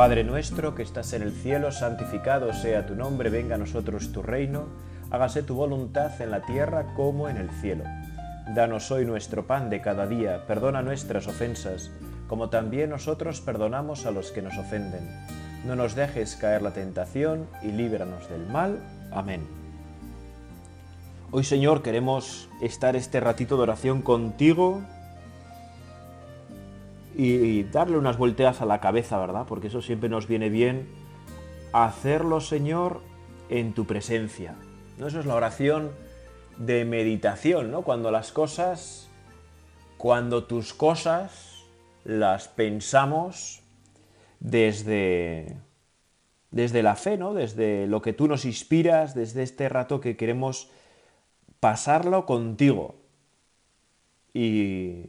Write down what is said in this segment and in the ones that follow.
Padre nuestro que estás en el cielo, santificado sea tu nombre, venga a nosotros tu reino, hágase tu voluntad en la tierra como en el cielo. Danos hoy nuestro pan de cada día, perdona nuestras ofensas, como también nosotros perdonamos a los que nos ofenden. No nos dejes caer la tentación y líbranos del mal. Amén. Hoy Señor queremos estar este ratito de oración contigo y, darle unas volteas a la cabeza, ¿verdad? Porque eso siempre nos viene bien. Hacerlo, Señor, en tu presencia. ¿no? Eso es la oración de meditación, ¿no? Cuando las cosas, cuando tus cosas las pensamos desde, desde la fe, ¿no? Desde lo que tú nos inspiras, desde este rato que queremos pasarlo contigo. Y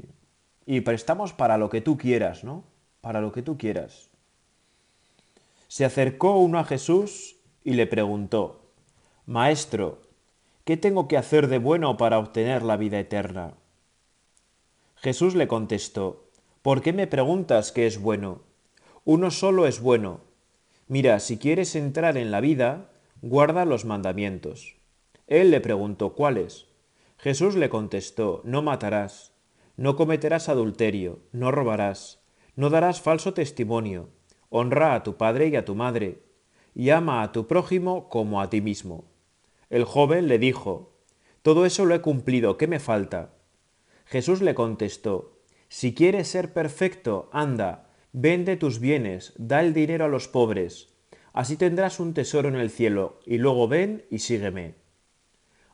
y prestamos para lo que tú quieras, ¿no? Para lo que tú quieras. Se acercó uno a Jesús y le preguntó, Maestro, ¿qué tengo que hacer de bueno para obtener la vida eterna? Jesús le contestó, ¿por qué me preguntas qué es bueno? Uno solo es bueno. Mira, si quieres entrar en la vida, guarda los mandamientos. Él le preguntó cuáles. Jesús le contestó, no matarás, no cometerás adulterio, no robarás, no darás falso testimonio, honra a tu padre y a tu madre, y ama a tu prójimo como a ti mismo. El joven le dijo, Todo eso lo he cumplido, ¿qué me falta? Jesús le contestó, Si quieres ser perfecto, anda, vende tus bienes, da el dinero a los pobres, así tendrás un tesoro en el cielo, y luego ven y sígueme.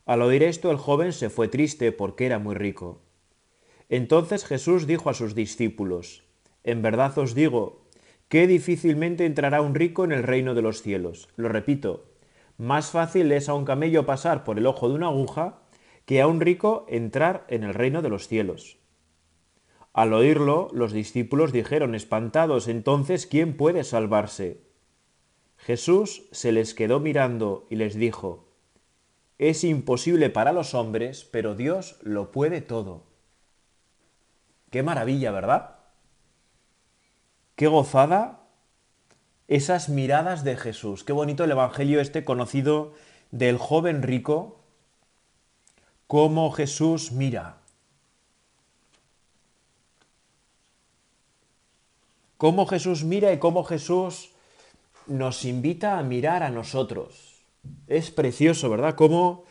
Al oír esto el joven se fue triste porque era muy rico. Entonces Jesús dijo a sus discípulos, En verdad os digo, que difícilmente entrará un rico en el reino de los cielos. Lo repito, más fácil es a un camello pasar por el ojo de una aguja que a un rico entrar en el reino de los cielos. Al oírlo, los discípulos dijeron espantados, entonces, ¿quién puede salvarse? Jesús se les quedó mirando y les dijo, Es imposible para los hombres, pero Dios lo puede todo. Qué maravilla, ¿verdad? Qué gozada esas miradas de Jesús. Qué bonito el Evangelio este conocido del joven rico, cómo Jesús mira. Cómo Jesús mira y cómo Jesús nos invita a mirar a nosotros. Es precioso, ¿verdad? Cómo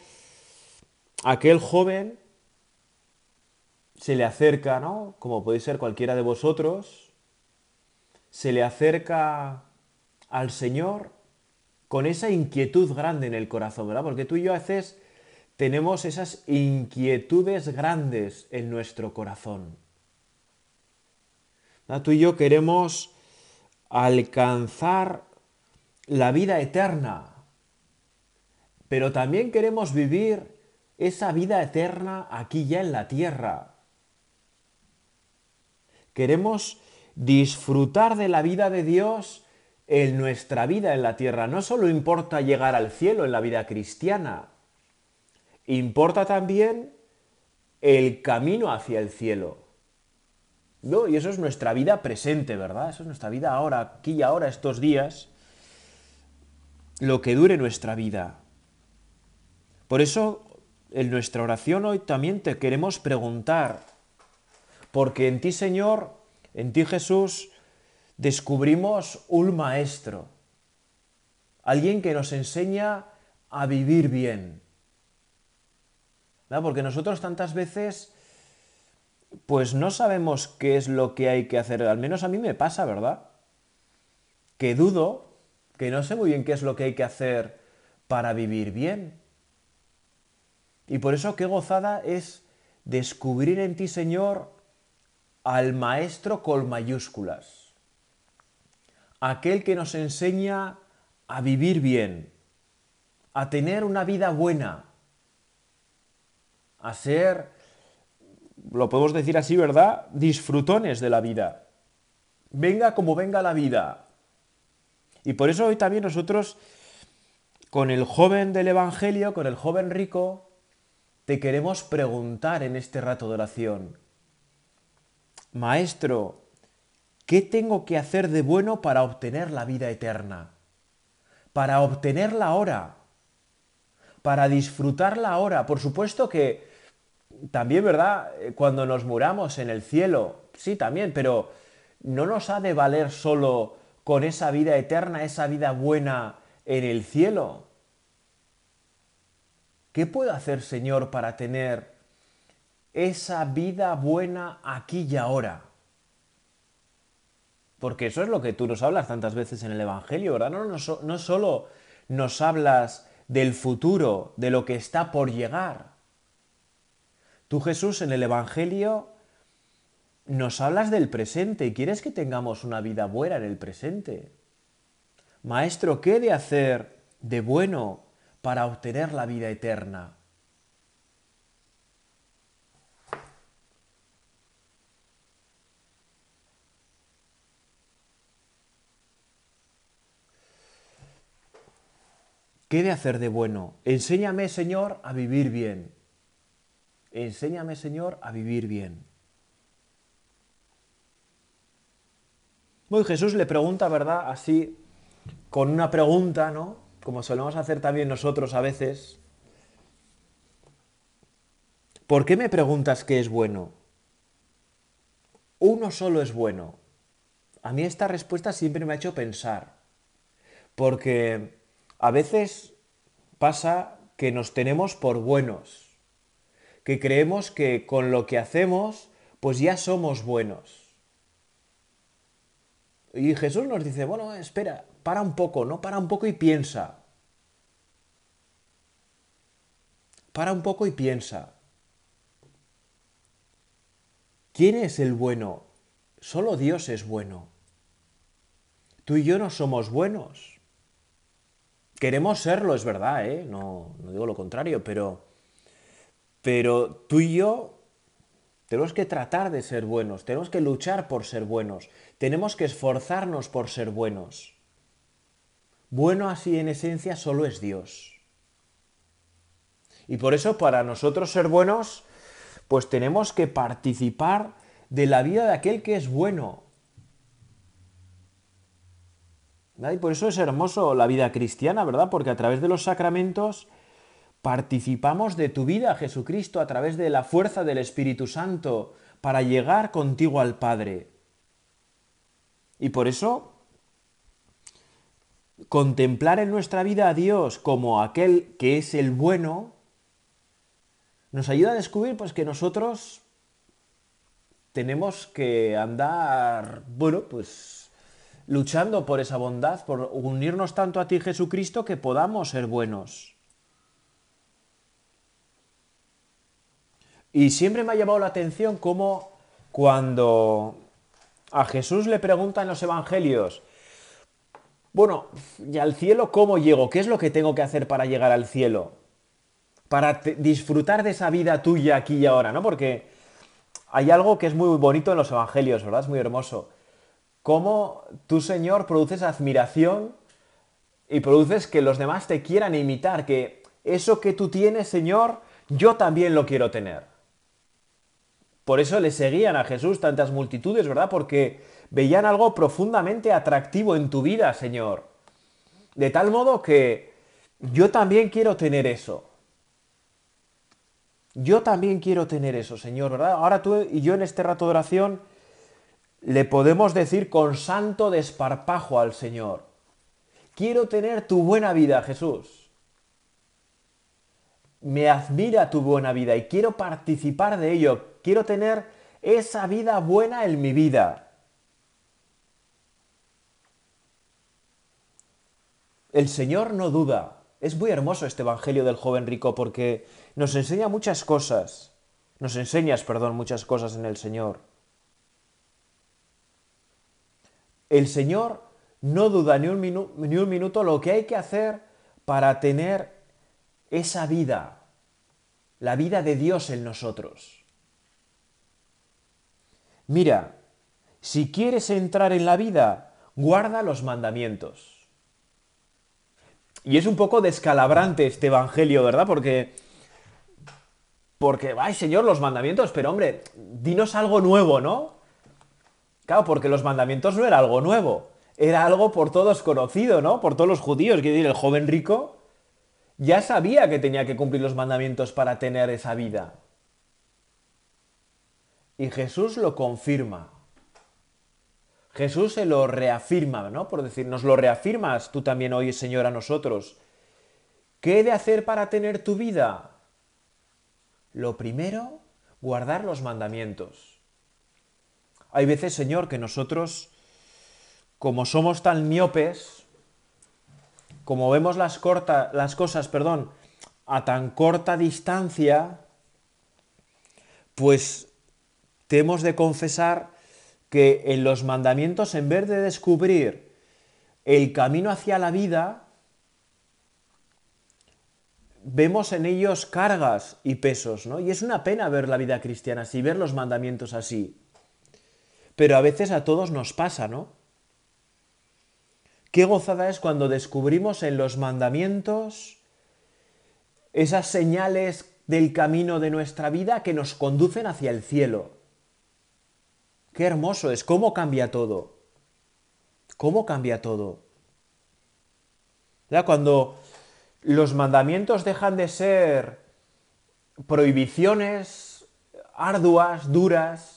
aquel joven se le acerca, ¿no? Como podéis ser cualquiera de vosotros, se le acerca al Señor con esa inquietud grande en el corazón, ¿verdad? Porque tú y yo haces, tenemos esas inquietudes grandes en nuestro corazón. Tú y yo queremos alcanzar la vida eterna, pero también queremos vivir esa vida eterna aquí ya en la tierra. Queremos disfrutar de la vida de Dios en nuestra vida en la tierra. No solo importa llegar al cielo en la vida cristiana, importa también el camino hacia el cielo. ¿No? Y eso es nuestra vida presente, ¿verdad? Eso es nuestra vida ahora, aquí y ahora, estos días. Lo que dure nuestra vida. Por eso, en nuestra oración hoy también te queremos preguntar, porque en ti, Señor, en ti, Jesús, descubrimos un maestro, alguien que nos enseña a vivir bien. Porque nosotros tantas veces, pues no sabemos qué es lo que hay que hacer, al menos a mí me pasa, ¿verdad? Que dudo, que no sé muy bien qué es lo que hay que hacer para vivir bien. Y por eso qué gozada es descubrir en ti, Señor, al maestro con mayúsculas, aquel que nos enseña a vivir bien, a tener una vida buena, a ser, lo podemos decir así, ¿verdad? Disfrutones de la vida. Venga como venga la vida. Y por eso hoy también nosotros, con el joven del Evangelio, con el joven rico, te queremos preguntar en este rato de oración, Maestro, ¿qué tengo que hacer de bueno para obtener la vida eterna? Para obtenerla ahora, para disfrutarla ahora. Por supuesto que también, ¿verdad? Eh, cuando nos muramos en el cielo, sí, también, pero no nos ha de valer solo con esa vida eterna, esa vida buena en el cielo. ¿Qué puedo hacer, Señor, para tener esa vida buena aquí y ahora. Porque eso es lo que tú nos hablas tantas veces en el Evangelio, ¿verdad? No, no, solo nos hablas del futuro, de lo que está por llegar. Tú Jesús en el Evangelio nos hablas del presente y quieres que tengamos una vida buena en el presente. Maestro, ¿qué he de hacer de bueno para obtener la vida eterna? ¿Qué de hacer de bueno? Enséñame, Señor, a vivir bien. Enséñame, Señor, a vivir bien. Muy Jesús le pregunta, ¿verdad? Así, con una pregunta, ¿no? Como solemos hacer también nosotros a veces. ¿Por qué me preguntas qué es bueno? Uno solo es bueno. A mí esta respuesta siempre me ha hecho pensar. Porque a veces pasa que nos tenemos por buenos, que creemos que con lo que hacemos, pues ya somos buenos. Y Jesús nos dice, bueno, espera, para un poco, ¿no? Para un poco y piensa. Para un poco y piensa. ¿Quién es el bueno? Solo Dios es bueno. Tú y yo no somos buenos. Queremos serlo, es verdad, ¿eh? no, digo lo contrario, pero, pero tú y yo tenemos que tratar de ser buenos, tenemos que luchar por ser buenos, tenemos que esforzarnos por ser buenos. Bueno así en esencia solo es Dios. Y por eso para nosotros ser buenos, pues tenemos que participar de la vida de aquel que es bueno, Y por eso es hermoso la vida cristiana, ¿verdad? Porque a través de los sacramentos participamos de tu vida, Jesucristo, a través de la fuerza del Espíritu Santo, para llegar contigo al Padre. Y por eso, contemplar en nuestra vida a Dios como aquel que es el bueno, nos ayuda a descubrir pues, que nosotros tenemos que andar, bueno, pues luchando por esa bondad, por unirnos tanto a ti Jesucristo que podamos ser buenos. Y siempre me ha llamado la atención cómo cuando a Jesús le preguntan los evangelios, bueno, ¿y al cielo cómo llego? ¿Qué es lo que tengo que hacer para llegar al cielo? Para disfrutar de esa vida tuya aquí y ahora, ¿no? Porque hay algo que es muy bonito en los evangelios, ¿verdad? Es muy hermoso cómo tú, Señor, produces admiración y produces que los demás te quieran imitar, que eso que tú tienes, Señor, yo también lo quiero tener. Por eso le seguían a Jesús tantas multitudes, ¿verdad? Porque veían algo profundamente atractivo en tu vida, Señor. De tal modo que yo también quiero tener eso. Yo también quiero tener eso, Señor, ¿verdad? Ahora tú y yo en este rato de oración le podemos decir con santo desparpajo al Señor, quiero tener tu buena vida, Jesús. Me admira tu buena vida y quiero participar de ello. Quiero tener esa vida buena en mi vida. El Señor no duda. Es muy hermoso este Evangelio del joven rico porque nos enseña muchas cosas. Nos enseñas, perdón, muchas cosas en el Señor. El Señor no duda ni un, minuto lo que hay que hacer para tener esa vida, la vida de Dios en nosotros. Mira, si quieres entrar en la vida, guarda los mandamientos. Y es un poco descalabrante este evangelio, ¿verdad? Porque porque, ay, Señor, los mandamientos, pero hombre, dinos algo nuevo, ¿no? Claro, porque los mandamientos no era algo nuevo, era algo por todos conocido, ¿no? Por todos los judíos, quiere decir, el joven rico ya sabía que tenía que cumplir los mandamientos para tener esa vida. Y Jesús lo confirma. Jesús se lo reafirma, ¿no? Por decir, nos lo reafirmas tú también hoy, Señor, a nosotros. ¿Qué he de hacer para tener tu vida? Lo primero, guardar los mandamientos. Hay veces, Señor, que nosotros, como somos tan miopes, como vemos las, las cosas, perdón, a tan corta distancia, pues tenemos de confesar que en los mandamientos, en vez de descubrir el camino hacia la vida, vemos en ellos cargas y pesos, ¿no? Y es una pena ver la vida cristiana así, ver los mandamientos así pero a veces a todos nos pasa, ¿no? Qué gozada es cuando descubrimos en los mandamientos esas señales del camino de nuestra vida que nos conducen hacia el cielo. Qué hermoso es, cómo cambia todo. ¿Cómo cambia todo? ¿Ya? Cuando los mandamientos dejan de ser prohibiciones arduas, duras,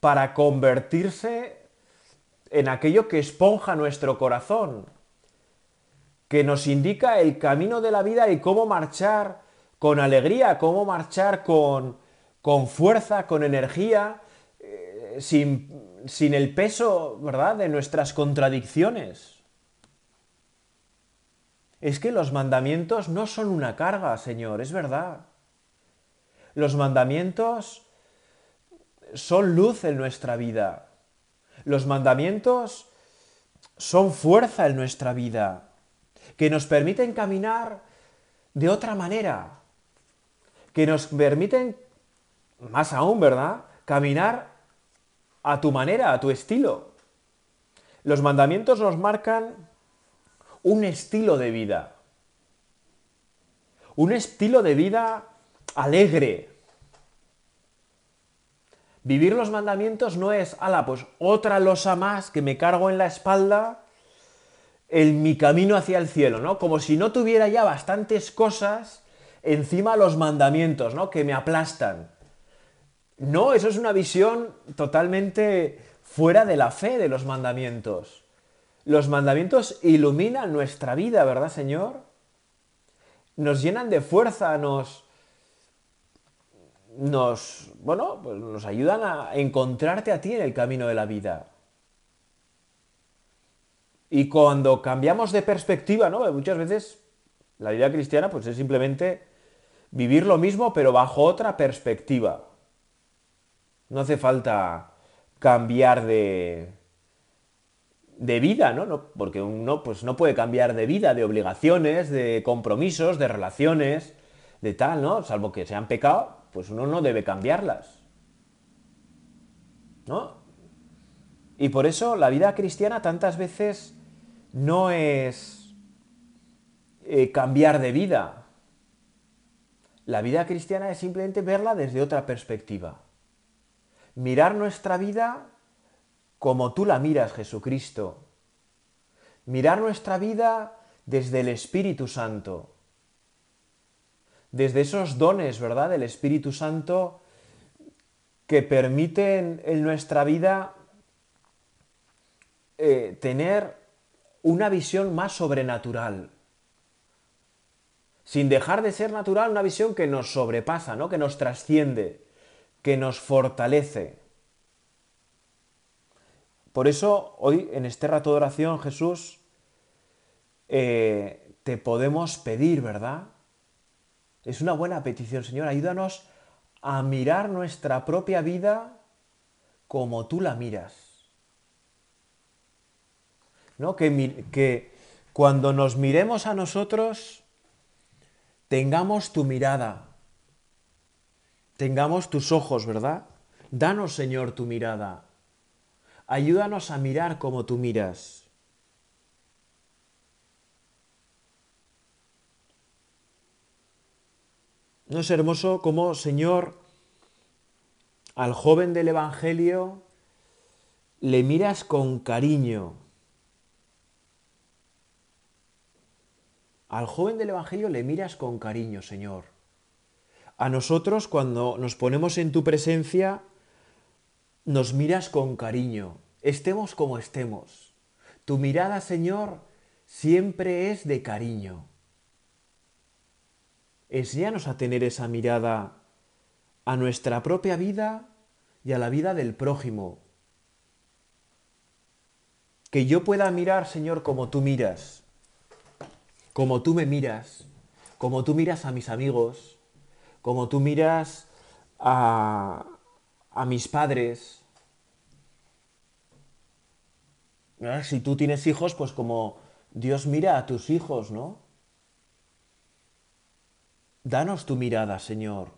para convertirse en aquello que esponja nuestro corazón, que nos indica el camino de la vida y cómo marchar con alegría, cómo marchar con, fuerza, con energía, eh, sin, sin el peso, ¿verdad?, de nuestras contradicciones. Es que los mandamientos no son una carga, Señor, es verdad. Los mandamientos son luz en nuestra vida. Los mandamientos son fuerza en nuestra vida, que nos permiten caminar de otra manera, que nos permiten, más aún, ¿verdad?, caminar a tu manera, a tu estilo. Los mandamientos nos marcan un estilo de vida, un estilo de vida alegre, Vivir los mandamientos no es, ala, pues otra losa más que me cargo en la espalda en mi camino hacia el cielo, ¿no? Como si no tuviera ya bastantes cosas encima los mandamientos, ¿no? Que me aplastan. No, eso es una visión totalmente fuera de la fe de los mandamientos. Los mandamientos iluminan nuestra vida, ¿verdad, Señor? Nos llenan de fuerza, nos, nos, bueno, pues nos ayudan a encontrarte a ti en el camino de la vida. Y cuando cambiamos de perspectiva, ¿no? Muchas veces la vida cristiana pues es simplemente vivir lo mismo pero bajo otra perspectiva. No hace falta cambiar de, de vida, ¿no? Porque uno pues no puede cambiar de vida, de obligaciones, de compromisos, de relaciones, de tal, ¿no? Salvo que han pecado, pues uno no debe cambiarlas. ¿No? Y por eso la vida cristiana tantas veces no es eh, cambiar de vida. La vida cristiana es simplemente verla desde otra perspectiva. Mirar nuestra vida como tú la miras, Jesucristo. Mirar nuestra vida desde el Espíritu Santo desde esos dones, ¿verdad?, del Espíritu Santo que permiten en nuestra vida eh, tener una visión más sobrenatural. Sin dejar de ser natural, una visión que nos sobrepasa, ¿no? que nos trasciende, que nos fortalece. Por eso hoy en este rato de oración, Jesús, eh, te podemos pedir, ¿verdad? Es una buena petición, Señor. Ayúdanos a mirar nuestra propia vida como tú la miras. ¿No? que cuando nos miremos a nosotros, tengamos tu mirada, tengamos tus ojos, ¿verdad? Danos, Señor, tu mirada. Ayúdanos a mirar como tú miras. ¿No es hermoso como Señor al joven del Evangelio le miras con cariño? Al joven del Evangelio le miras con cariño, Señor. A nosotros cuando nos ponemos en tu presencia, nos miras con cariño, estemos como estemos. Tu mirada, Señor, siempre es de cariño enséñanos a tener esa mirada a nuestra propia vida y a la vida del prójimo. Que yo pueda mirar, Señor, como tú miras, como tú me miras, como tú miras a mis amigos, como tú miras a, a mis padres. Ah, si tú tienes hijos, pues como Dios mira a tus hijos, ¿no? Danos tu mirada, Señor.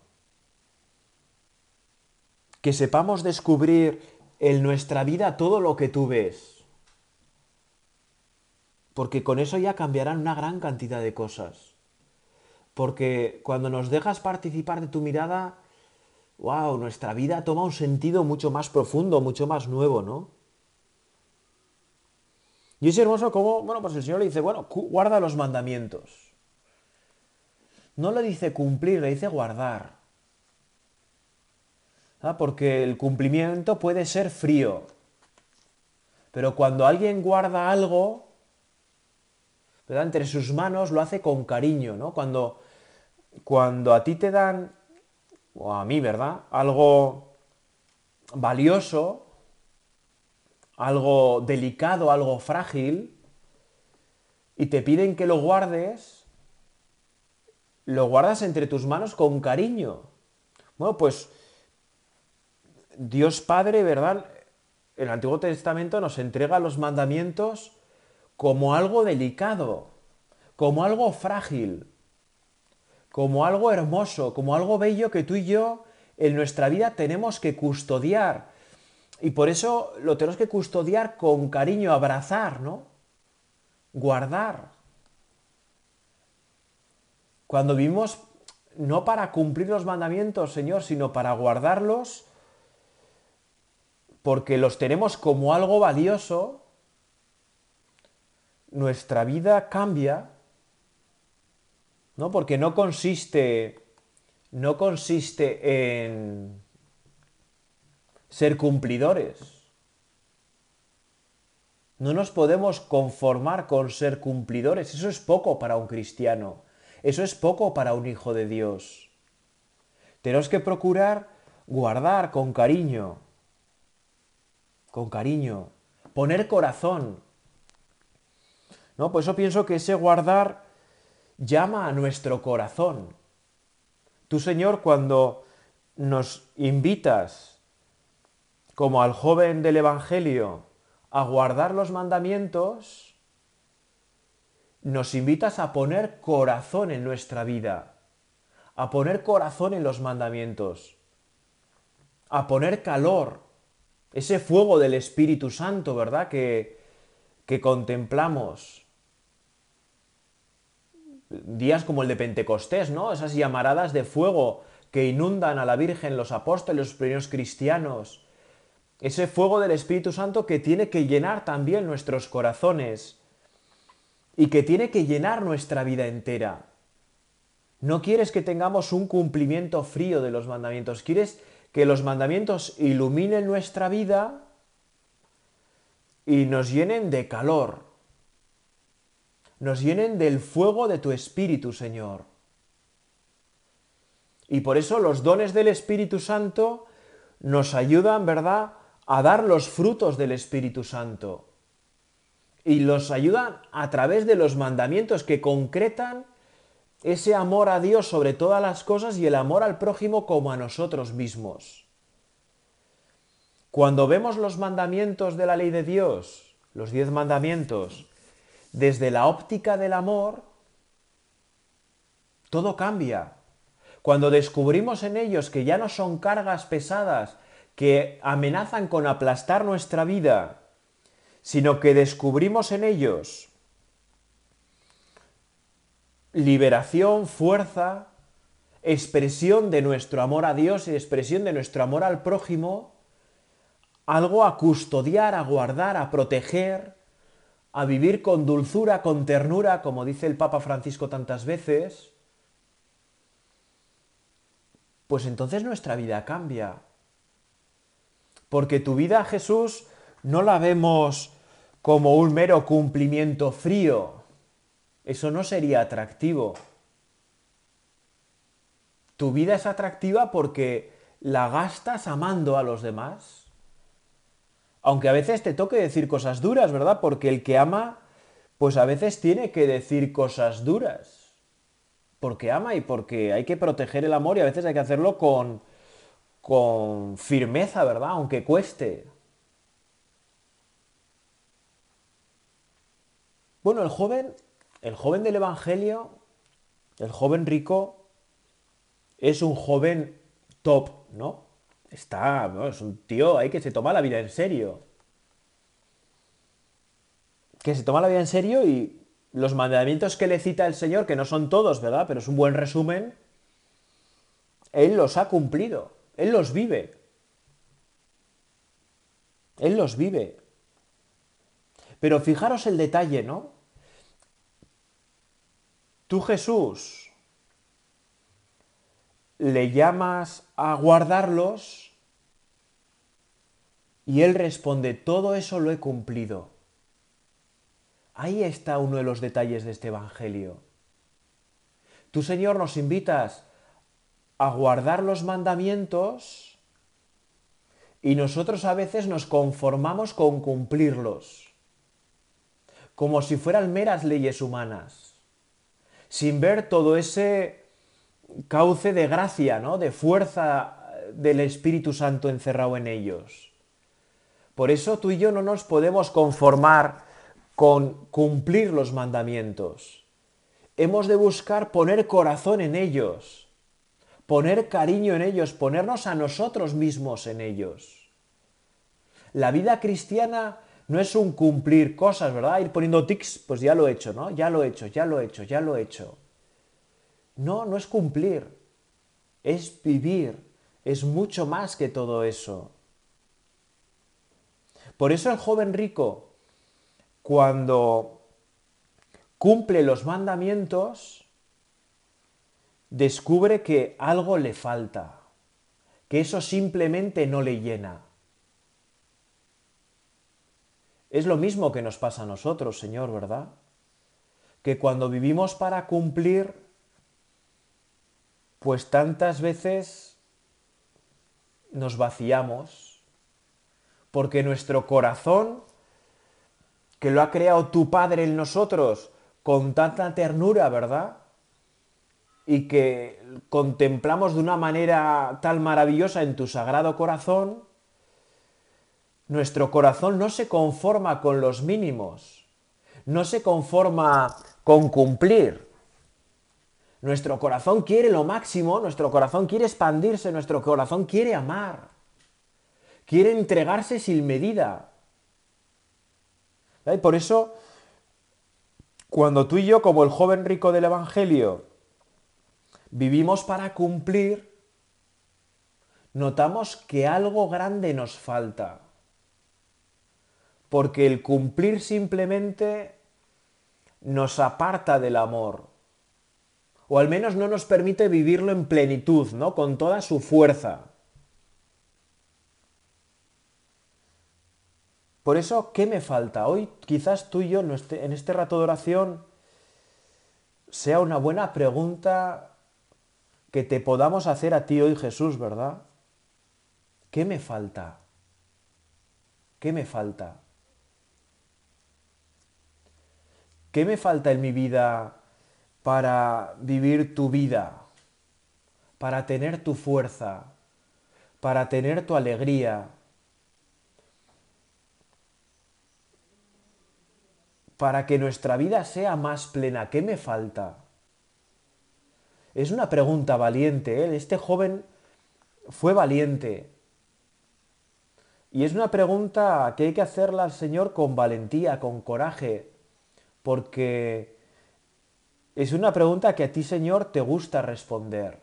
Que sepamos descubrir en nuestra vida todo lo que tú ves. Porque con eso ya cambiarán una gran cantidad de cosas. Porque cuando nos dejas participar de tu mirada, wow, nuestra vida toma un sentido mucho más profundo, mucho más nuevo, ¿no? Y es hermoso como, bueno, pues el Señor le dice, bueno, guarda los mandamientos no lo dice cumplir, le dice guardar. Ah, porque el cumplimiento puede ser frío. Pero cuando alguien guarda algo, entre sus manos lo hace con cariño, ¿no? Cuando, cuando a ti te dan, o a mí, ¿verdad? Algo valioso, algo delicado, algo frágil, y te piden que lo guardes, lo guardas entre tus manos con cariño. Bueno, pues Dios Padre, ¿verdad? El Antiguo Testamento nos entrega los mandamientos como algo delicado, como algo frágil, como algo hermoso, como algo bello que tú y yo en nuestra vida tenemos que custodiar. Y por eso lo tenemos que custodiar con cariño, abrazar, ¿no? Guardar. Cuando vivimos no para cumplir los mandamientos, Señor, sino para guardarlos, porque los tenemos como algo valioso, nuestra vida cambia, ¿no? Porque no consiste, no consiste en ser cumplidores. No nos podemos conformar con ser cumplidores, eso es poco para un cristiano. Eso es poco para un hijo de Dios. Tenemos que procurar guardar con cariño, con cariño, poner corazón. No, por eso pienso que ese guardar llama a nuestro corazón. Tú, Señor, cuando nos invitas, como al joven del Evangelio, a guardar los mandamientos, nos invitas a poner corazón en nuestra vida, a poner corazón en los mandamientos, a poner calor, ese fuego del Espíritu Santo, ¿verdad? Que, que contemplamos. Días como el de Pentecostés, ¿no? Esas llamaradas de fuego que inundan a la Virgen, los apóstoles, los primeros cristianos. Ese fuego del Espíritu Santo que tiene que llenar también nuestros corazones y que tiene que llenar nuestra vida entera. No quieres que tengamos un cumplimiento frío de los mandamientos, quieres que los mandamientos iluminen nuestra vida y nos llenen de calor, nos llenen del fuego de tu Espíritu, Señor. Y por eso los dones del Espíritu Santo nos ayudan, ¿verdad?, a dar los frutos del Espíritu Santo y los ayudan a través de los mandamientos que concretan ese amor a Dios sobre todas las cosas y el amor al prójimo como a nosotros mismos. Cuando vemos los mandamientos de la ley de Dios, los diez mandamientos, desde la óptica del amor, todo cambia. Cuando descubrimos en ellos que ya no son cargas pesadas que amenazan con aplastar nuestra vida, sino que descubrimos en ellos liberación, fuerza, expresión de nuestro amor a Dios y expresión de nuestro amor al prójimo, algo a custodiar, a guardar, a proteger, a vivir con dulzura, con ternura, como dice el Papa Francisco tantas veces, pues entonces nuestra vida cambia. Porque tu vida, Jesús, no la vemos como un mero cumplimiento frío. Eso no sería atractivo. Tu vida es atractiva porque la gastas amando a los demás. Aunque a veces te toque decir cosas duras, ¿verdad? Porque el que ama, pues a veces tiene que decir cosas duras. Porque ama y porque hay que proteger el amor y a veces hay que hacerlo con, con firmeza, ¿verdad? Aunque cueste. Bueno, el joven, el joven del Evangelio, el joven rico, es un joven top, ¿no? Está, es un tío ahí que se toma la vida en serio. Que se toma la vida en serio y los mandamientos que le cita el Señor, que no son todos, ¿verdad? Pero es un buen resumen, Él los ha cumplido, Él los vive. Él los vive. Pero fijaros el detalle, ¿no? Tú Jesús le llamas a guardarlos y él responde, todo eso lo he cumplido. Ahí está uno de los detalles de este Evangelio. Tú Señor nos invitas a guardar los mandamientos y nosotros a veces nos conformamos con cumplirlos, como si fueran meras leyes humanas sin ver todo ese cauce de gracia, ¿no? De fuerza del Espíritu Santo encerrado en ellos. Por eso tú y yo no nos podemos conformar con cumplir los mandamientos. Hemos de buscar poner corazón en ellos, poner cariño en ellos, ponernos a nosotros mismos en ellos. La vida cristiana no es un cumplir cosas, ¿verdad? Ir poniendo tics, pues ya lo he hecho, ¿no? Ya lo he hecho, ya lo he hecho, ya lo he hecho. No, no es cumplir, es vivir, es mucho más que todo eso. Por eso el joven rico, cuando cumple los mandamientos, descubre que algo le falta, que eso simplemente no le llena. Es lo mismo que nos pasa a nosotros, Señor, ¿verdad? Que cuando vivimos para cumplir, pues tantas veces nos vaciamos, porque nuestro corazón, que lo ha creado tu Padre en nosotros, con tanta ternura, ¿verdad? Y que contemplamos de una manera tan maravillosa en tu sagrado corazón, nuestro corazón no se conforma con los mínimos, no se conforma con cumplir. Nuestro corazón quiere lo máximo, nuestro corazón quiere expandirse, nuestro corazón quiere amar, quiere entregarse sin medida. Y Por eso, cuando tú y yo, como el joven rico del Evangelio, vivimos para cumplir, notamos que algo grande nos falta porque el cumplir simplemente nos aparta del amor, o al menos no nos permite vivirlo en plenitud, ¿no? Con toda su fuerza. Por eso, ¿qué me falta? Hoy quizás tú y yo este, en este rato de oración sea una buena pregunta que te podamos hacer a ti hoy Jesús, ¿verdad? ¿Qué me falta? ¿Qué me falta? ¿Qué me falta en mi vida para vivir tu vida? Para tener tu fuerza, para tener tu alegría, para que nuestra vida sea más plena. ¿Qué me falta? Es una pregunta valiente. ¿eh? Este joven fue valiente. Y es una pregunta que hay que hacerla al Señor con valentía, con coraje, porque es una pregunta que a ti, Señor, te gusta responder.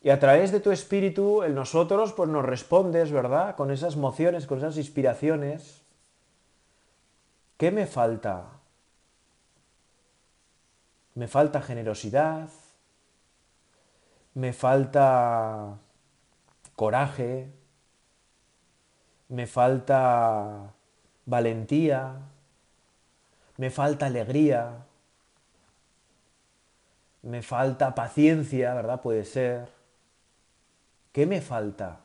Y a través de tu espíritu, en nosotros, pues nos respondes, ¿verdad? Con esas mociones, con esas inspiraciones. ¿Qué me falta? Me falta generosidad, me falta coraje, me falta valentía, me falta alegría, me falta paciencia, ¿verdad? Puede ser. ¿Qué me falta?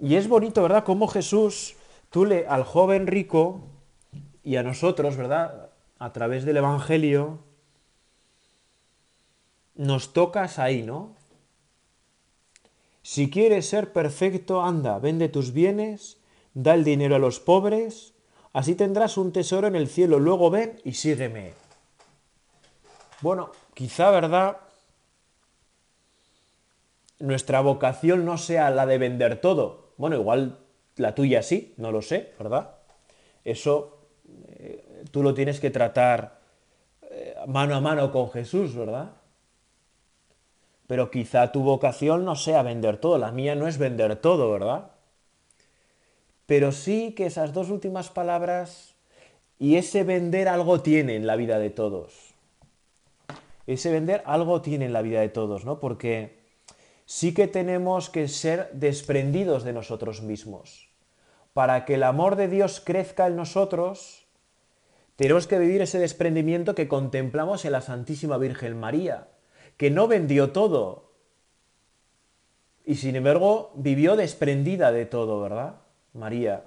Y es bonito, ¿verdad? Como Jesús, tú le al joven rico y a nosotros, ¿verdad? A través del Evangelio, nos tocas ahí, ¿no? Si quieres ser perfecto, anda, vende tus bienes, da el dinero a los pobres Así tendrás un tesoro en el cielo. Luego ven y sígueme. Bueno, quizá, ¿verdad? Nuestra vocación no sea la de vender todo. Bueno, igual la tuya sí, no lo sé, ¿verdad? Eso eh, tú lo tienes que tratar eh, mano a mano con Jesús, ¿verdad? Pero quizá tu vocación no sea vender todo, la mía no es vender todo, ¿verdad? pero sí que esas dos últimas palabras y ese vender algo tiene en la vida de todos. Ese vender algo tiene en la vida de todos, ¿no? Porque sí que tenemos que ser desprendidos de nosotros mismos. Para que el amor de Dios crezca en nosotros, tenemos que vivir ese desprendimiento que contemplamos en la Santísima Virgen María, que no vendió todo. Y sin embargo, vivió desprendida de todo, ¿verdad? María.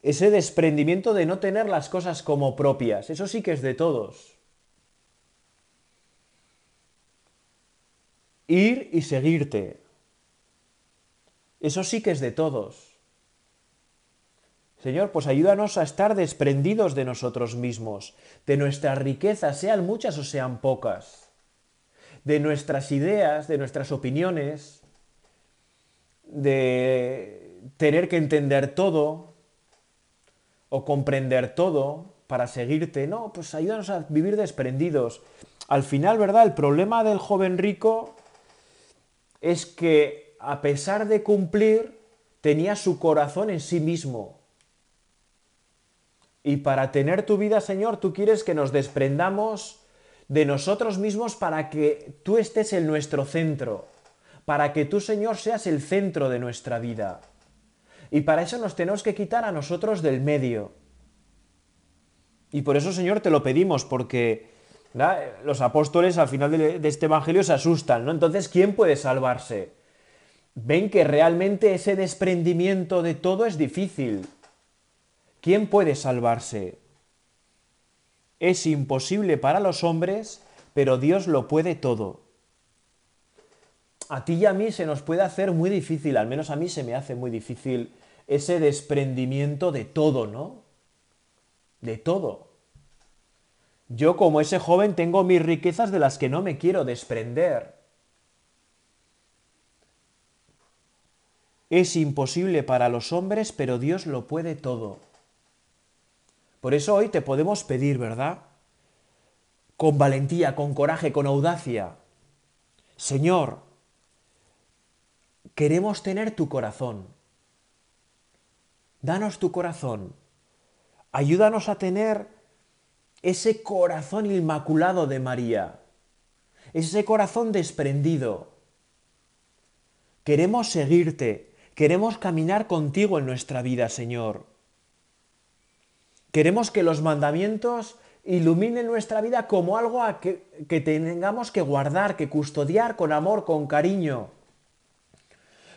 Ese desprendimiento de no tener las cosas como propias, eso sí que es de todos. Ir y seguirte. Eso sí que es de todos. Señor, pues ayúdanos a estar desprendidos de nosotros mismos, de nuestras riquezas, sean muchas o sean pocas, de nuestras ideas, de nuestras opiniones, de tener que entender todo o comprender todo para seguirte. No, pues ayúdanos a vivir desprendidos. Al final, ¿verdad? El problema del joven rico es que a pesar de cumplir, tenía su corazón en sí mismo. Y para tener tu vida, Señor, tú quieres que nos desprendamos de nosotros mismos para que tú estés en nuestro centro para que tú, Señor, seas el centro de nuestra vida. Y para eso nos tenemos que quitar a nosotros del medio. Y por eso, Señor, te lo pedimos, porque los apóstoles al final de, de este Evangelio se asustan, ¿no? Entonces, ¿quién puede salvarse? Ven que realmente ese desprendimiento de todo es difícil. ¿Quién puede salvarse? Es imposible para los hombres, pero Dios lo puede todo a ti y a mí se nos puede hacer muy difícil, al menos a mí se me hace muy difícil ese desprendimiento de todo, ¿no? De todo. Yo como ese joven tengo mis riquezas de las que no me quiero desprender. Es imposible para los hombres, pero Dios lo puede todo. Por eso hoy te podemos pedir, ¿verdad? Con valentía, con coraje, con audacia. Señor, Queremos tener tu corazón. Danos tu corazón. Ayúdanos a tener ese corazón inmaculado de María. Ese corazón desprendido. Queremos seguirte. Queremos caminar contigo en nuestra vida, Señor. Queremos que los mandamientos iluminen nuestra vida como algo que tengamos que guardar, que custodiar con amor, con cariño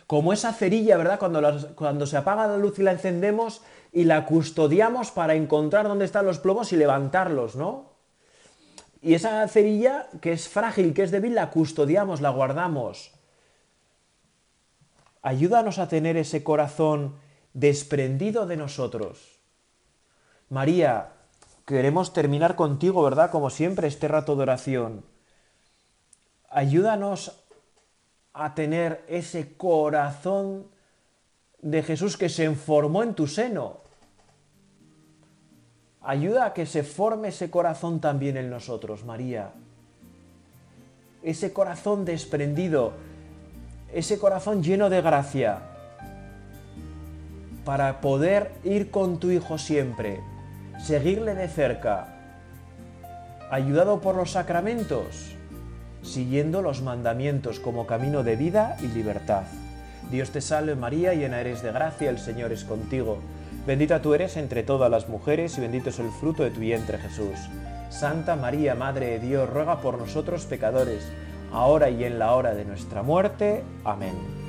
como esa cerilla, ¿verdad? Cuando, cuando se apaga la luz y la encendemos y la custodiamos para encontrar dónde están los plomos y levantarlos, ¿no? Y esa cerilla que es frágil, que es débil, la custodiamos, la guardamos. Ayúdanos a tener ese corazón desprendido de nosotros. María, queremos terminar contigo, ¿verdad? Como siempre, este rato de oración. Ayúdanos a tener ese corazón de Jesús que se formó en tu seno. Ayuda a que se forme ese corazón también en nosotros, María. Ese corazón desprendido, ese corazón lleno de gracia, para poder ir con tu Hijo siempre, seguirle de cerca, ayudado por los sacramentos siguiendo los mandamientos como camino de vida y libertad. Dios te salve María, llena eres de gracia, el Señor es contigo. Bendita tú eres entre todas las mujeres y bendito es el fruto de tu vientre Jesús. Santa María, Madre de Dios, ruega por nosotros pecadores, ahora y en la hora de nuestra muerte. Amén.